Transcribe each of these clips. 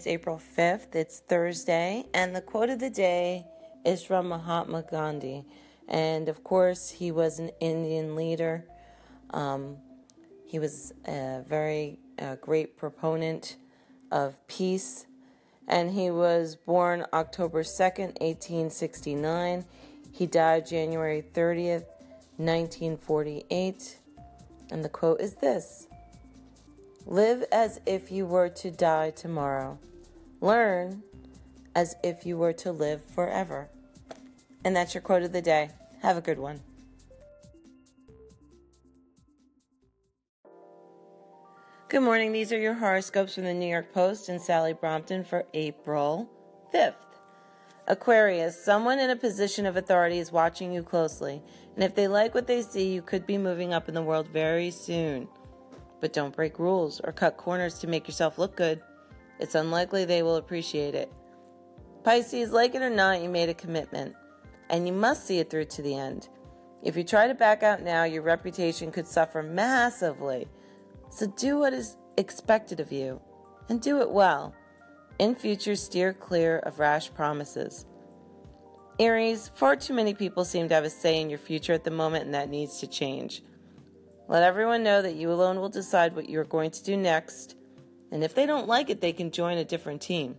It's April 5th. It's Thursday. And the quote of the day is from Mahatma Gandhi. And of course, he was an Indian leader. Um, he was a very great proponent of peace. And he was born October 2nd, 1869. He died January 30th, 1948. And the quote is this Live as if you were to die tomorrow. Learn as if you were to live forever. And that's your quote of the day. Have a good one. Good morning. These are your horoscopes from the New York Post and Sally Brompton for April 5th. Aquarius, someone in a position of authority is watching you closely, and if they like what they see, you could be moving up in the world very soon. But don't break rules or cut corners to make yourself look good. It's unlikely they will appreciate it. Pisces, like it or not, you made a commitment, and you must see it through to the end. If you try to back out now, your reputation could suffer massively. So do what is expected of you, and do it well. In future, steer clear of rash promises. Aries, far too many people seem to have a say in your future at the moment, and that needs to change. Let everyone know that you alone will decide what you are going to do next, and if they don't like it, they can join a different team.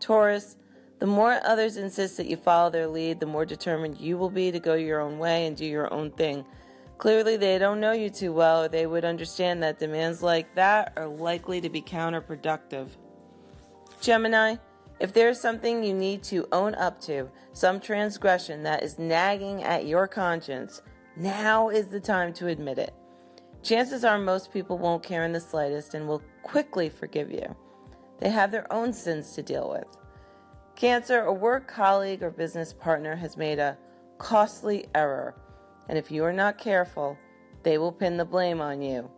Taurus, the more others insist that you follow their lead, the more determined you will be to go your own way and do your own thing. Clearly, they don't know you too well, or they would understand that demands like that are likely to be counterproductive. Gemini, if there's something you need to own up to, some transgression that is nagging at your conscience, now is the time to admit it. Chances are most people won't care in the slightest and will quickly forgive you. They have their own sins to deal with. Cancer, a work colleague or business partner has made a costly error, and if you are not careful, they will pin the blame on you.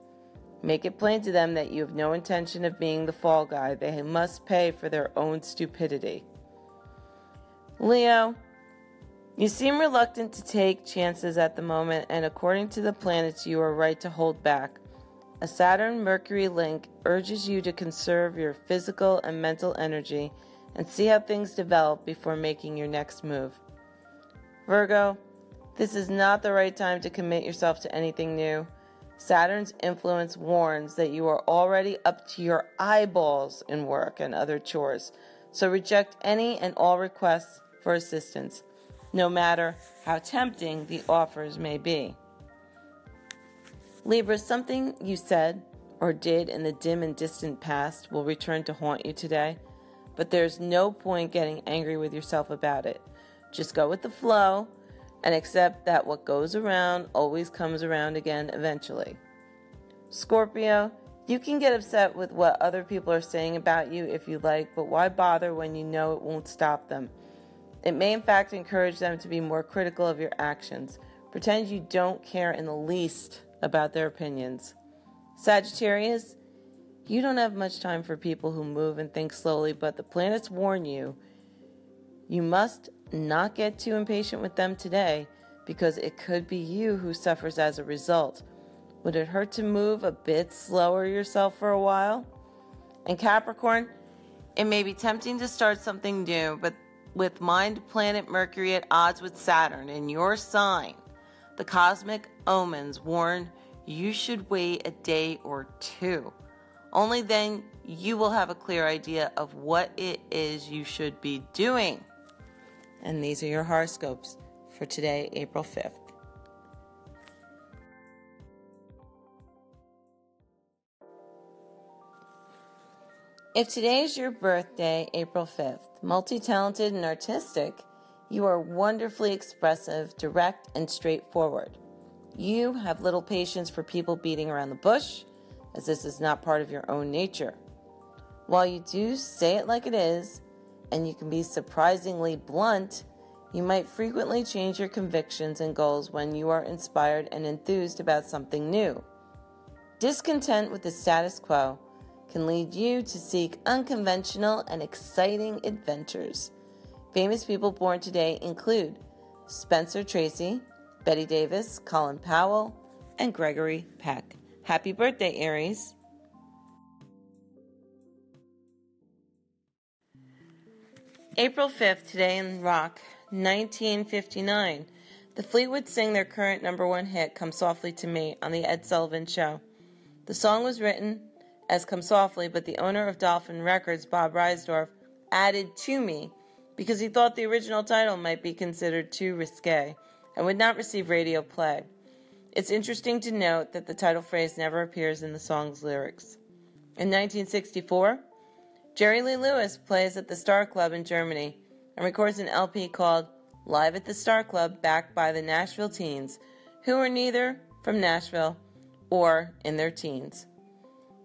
Make it plain to them that you have no intention of being the fall guy. They must pay for their own stupidity. Leo, you seem reluctant to take chances at the moment, and according to the planets, you are right to hold back. A Saturn Mercury link urges you to conserve your physical and mental energy and see how things develop before making your next move. Virgo, this is not the right time to commit yourself to anything new. Saturn's influence warns that you are already up to your eyeballs in work and other chores, so reject any and all requests for assistance, no matter how tempting the offers may be. Libra, something you said or did in the dim and distant past will return to haunt you today, but there's no point getting angry with yourself about it. Just go with the flow and accept that what goes around always comes around again eventually. Scorpio, you can get upset with what other people are saying about you if you like, but why bother when you know it won't stop them? It may, in fact, encourage them to be more critical of your actions. Pretend you don't care in the least about their opinions. Sagittarius, you don't have much time for people who move and think slowly, but the planets warn you. You must not get too impatient with them today because it could be you who suffers as a result. Would it hurt to move a bit slower yourself for a while? And Capricorn, it may be tempting to start something new, but with mind planet Mercury at odds with Saturn in your sign, the cosmic omens warn you should wait a day or two. Only then you will have a clear idea of what it is you should be doing. And these are your horoscopes for today, April 5th. If today is your birthday, April 5th, multi talented and artistic, you are wonderfully expressive, direct, and straightforward. You have little patience for people beating around the bush, as this is not part of your own nature. While you do say it like it is, and you can be surprisingly blunt, you might frequently change your convictions and goals when you are inspired and enthused about something new. Discontent with the status quo can lead you to seek unconventional and exciting adventures. Famous people born today include Spencer Tracy, Bette Davis, Colin Powell, and Gregory Peck. Happy birthday, Aries! April 5th, today in rock, 1959. The Fleetwood sing their current number one hit, Come Softly to Me, on The Ed Sullivan Show. The song was written as Come Softly, but the owner of Dolphin Records, Bob Reisdorf, added To Me because he thought the original title might be considered too risque and would not receive radio play. It's interesting to note that the title phrase never appears in the song's lyrics. In 1964, Jerry Lee Lewis plays at the Star Club in Germany and records an LP called Live at the Star Club, backed by the Nashville teens, who are neither from Nashville or in their teens.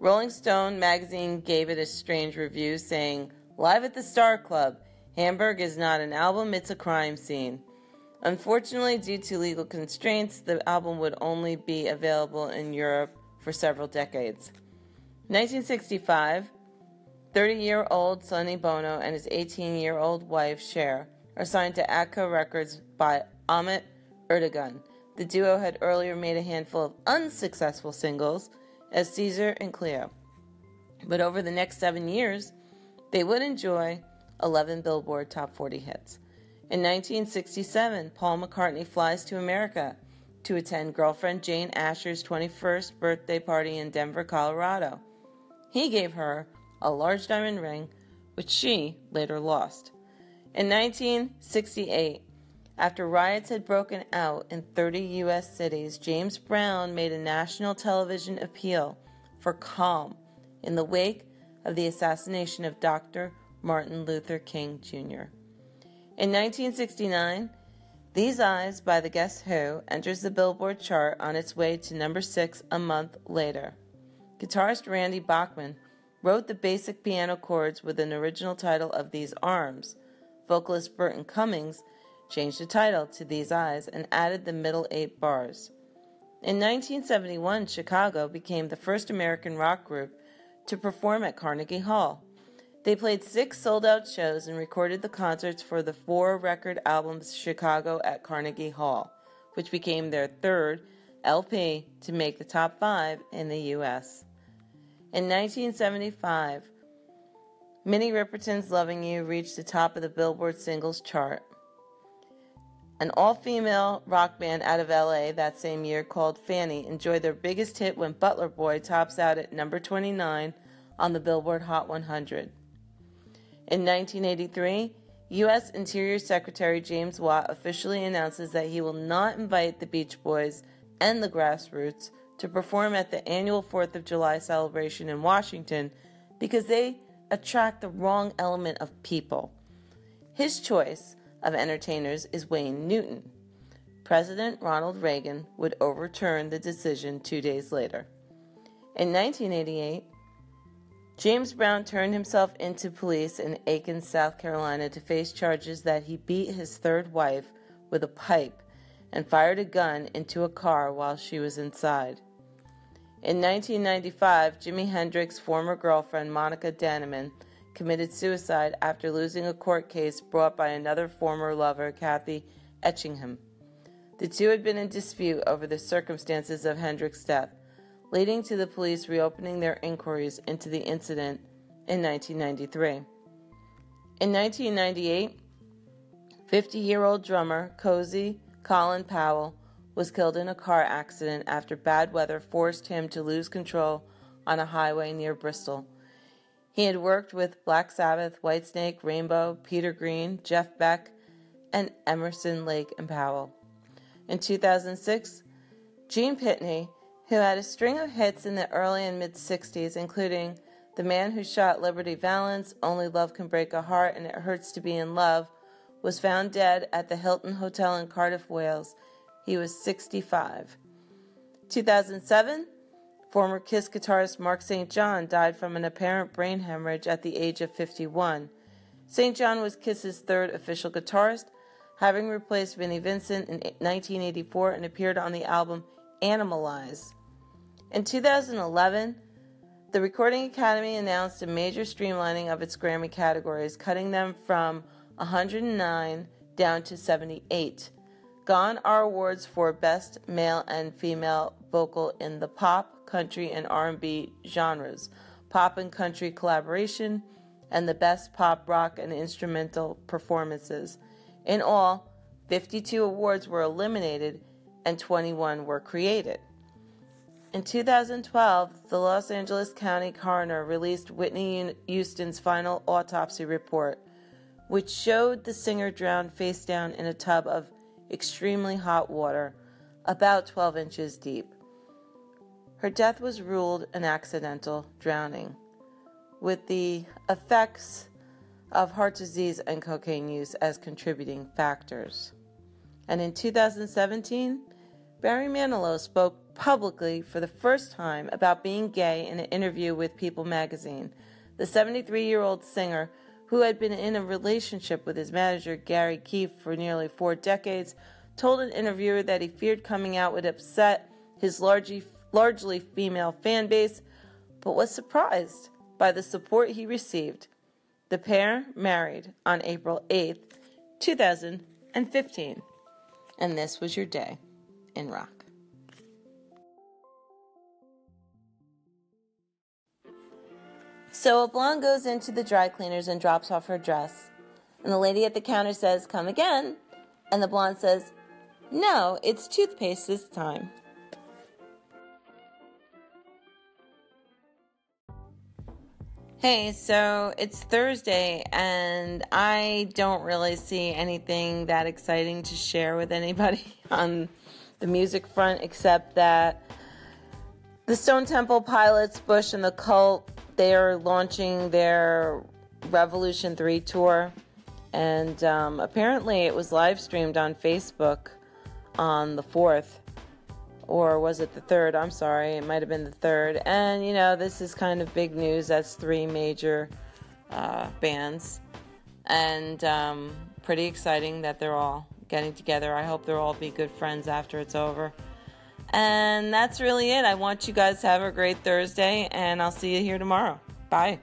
Rolling Stone magazine gave it a strange review saying, Live at the Star Club, Hamburg is not an album, it's a crime scene. Unfortunately, due to legal constraints, the album would only be available in Europe for several decades. 1965, 30 year old Sonny Bono and his 18 year old wife Cher are signed to Atco Records by Ahmet Ertegun. The duo had earlier made a handful of unsuccessful singles as Caesar and Cleo. But over the next seven years, they would enjoy 11 Billboard Top 40 hits. In 1967, Paul McCartney flies to America to attend girlfriend Jane Asher's 21st birthday party in Denver, Colorado. He gave her a large diamond ring, which she later lost. In 1968, after riots had broken out in 30 U.S. cities, James Brown made a national television appeal for calm in the wake of the assassination of Dr. Martin Luther King Jr. In 1969, These Eyes by the Guess Who enters the Billboard chart on its way to number six a month later. Guitarist Randy Bachman wrote the basic piano chords with an original title of These Arms. Vocalist Burton Cummings changed the title to These Eyes and added the middle eight bars. In 1971, Chicago became the first American rock group to perform at Carnegie Hall. They played six sold out shows and recorded the concerts for the four record albums Chicago at Carnegie Hall, which became their third LP to make the top five in the U.S. In 1975, Minnie Riperton's Loving You reached the top of the Billboard singles chart. An all female rock band out of LA that same year called Fanny enjoyed their biggest hit when Butter Boy tops out at number 29 on the Billboard Hot 100. In 1983, U.S. Interior Secretary James Watt officially announces that he will not invite the Beach Boys and the Grassroots to perform at the annual 4th of July celebration in Washington because they attract the wrong element of people. His choice of entertainers is Wayne Newton. President Ronald Reagan would overturn the decision two days later. In 1988, James Brown turned himself into police in Aiken, South Carolina to face charges that he beat his third wife with a pipe and fired a gun into a car while she was inside. In 1995, Jimi Hendrix's former girlfriend Monica Dannemann committed suicide after losing a court case brought by another former lover, Kathy Etchingham. The two had been in dispute over the circumstances of Hendrix's death leading to the police reopening their inquiries into the incident in 1993. In 1998, 50 year old drummer Cozy Colin Powell was killed in a car accident after bad weather forced him to lose control on a highway near Bristol. He had worked with Black Sabbath, Whitesnake, Rainbow, Peter Green, Jeff Beck, and Emerson Lake and Powell. In 2006, Gene Pitney who had a string of hits in the early and mid 60s, including The Man Who Shot Liberty Valance, Only Love Can Break a Heart, and It Hurts to Be in Love, was found dead at the Hilton Hotel in Cardiff, Wales. He was 65. 2007, former Kiss guitarist Mark St. John died from an apparent brain hemorrhage at the age of 51. St. John was Kiss's third official guitarist, having replaced Vinnie Vincent in 1984 and appeared on the album Animalize. In 2011, the Recording Academy announced a major streamlining of its Grammy categories, cutting them from 109 down to 78. Gone are awards for best male and female vocal in the pop, country, and R&B genres, pop and country collaboration, and the best pop, rock, and instrumental performances. In all, 52 awards were eliminated and 21 were created. In 2012, the Los Angeles County coroner released Whitney Houston's final autopsy report, which showed the singer drowned face down in a tub of extremely hot water, about 12 inches deep. Her death was ruled an accidental drowning, with the effects of heart disease and cocaine use as contributing factors. And in 2017, Barry Manilow spoke publicly for the first time about being gay in an interview with People magazine. The 73 year old singer, who had been in a relationship with his manager Garry Kief for nearly four decades, told an interviewer that he feared coming out would upset his largely largely female fan base, but was surprised by the support he received. The pair married on April 8th, 2015. And this was your day in rock. So a blonde goes into the dry cleaners and drops off her dress. And the lady at the counter says, Come again. And the blonde says, No, it's toothpaste this time. Hey, so it's Thursday, and I don't really see anything that exciting to share with anybody on the music front except that the Stone Temple Pilots, Bush, and the Cult, they are launching their Revolution 3 tour, and um, apparently it was live streamed on Facebook on the 4th or was it the third? I'm sorry, it might have been the third. And you know, this is kind of big news. That's three major uh, bands, and um, pretty exciting that they're all getting together. I hope they'll all be good friends after it's over. And that's really it. I want you guys to have a great Thursday, and I'll see you here tomorrow. Bye.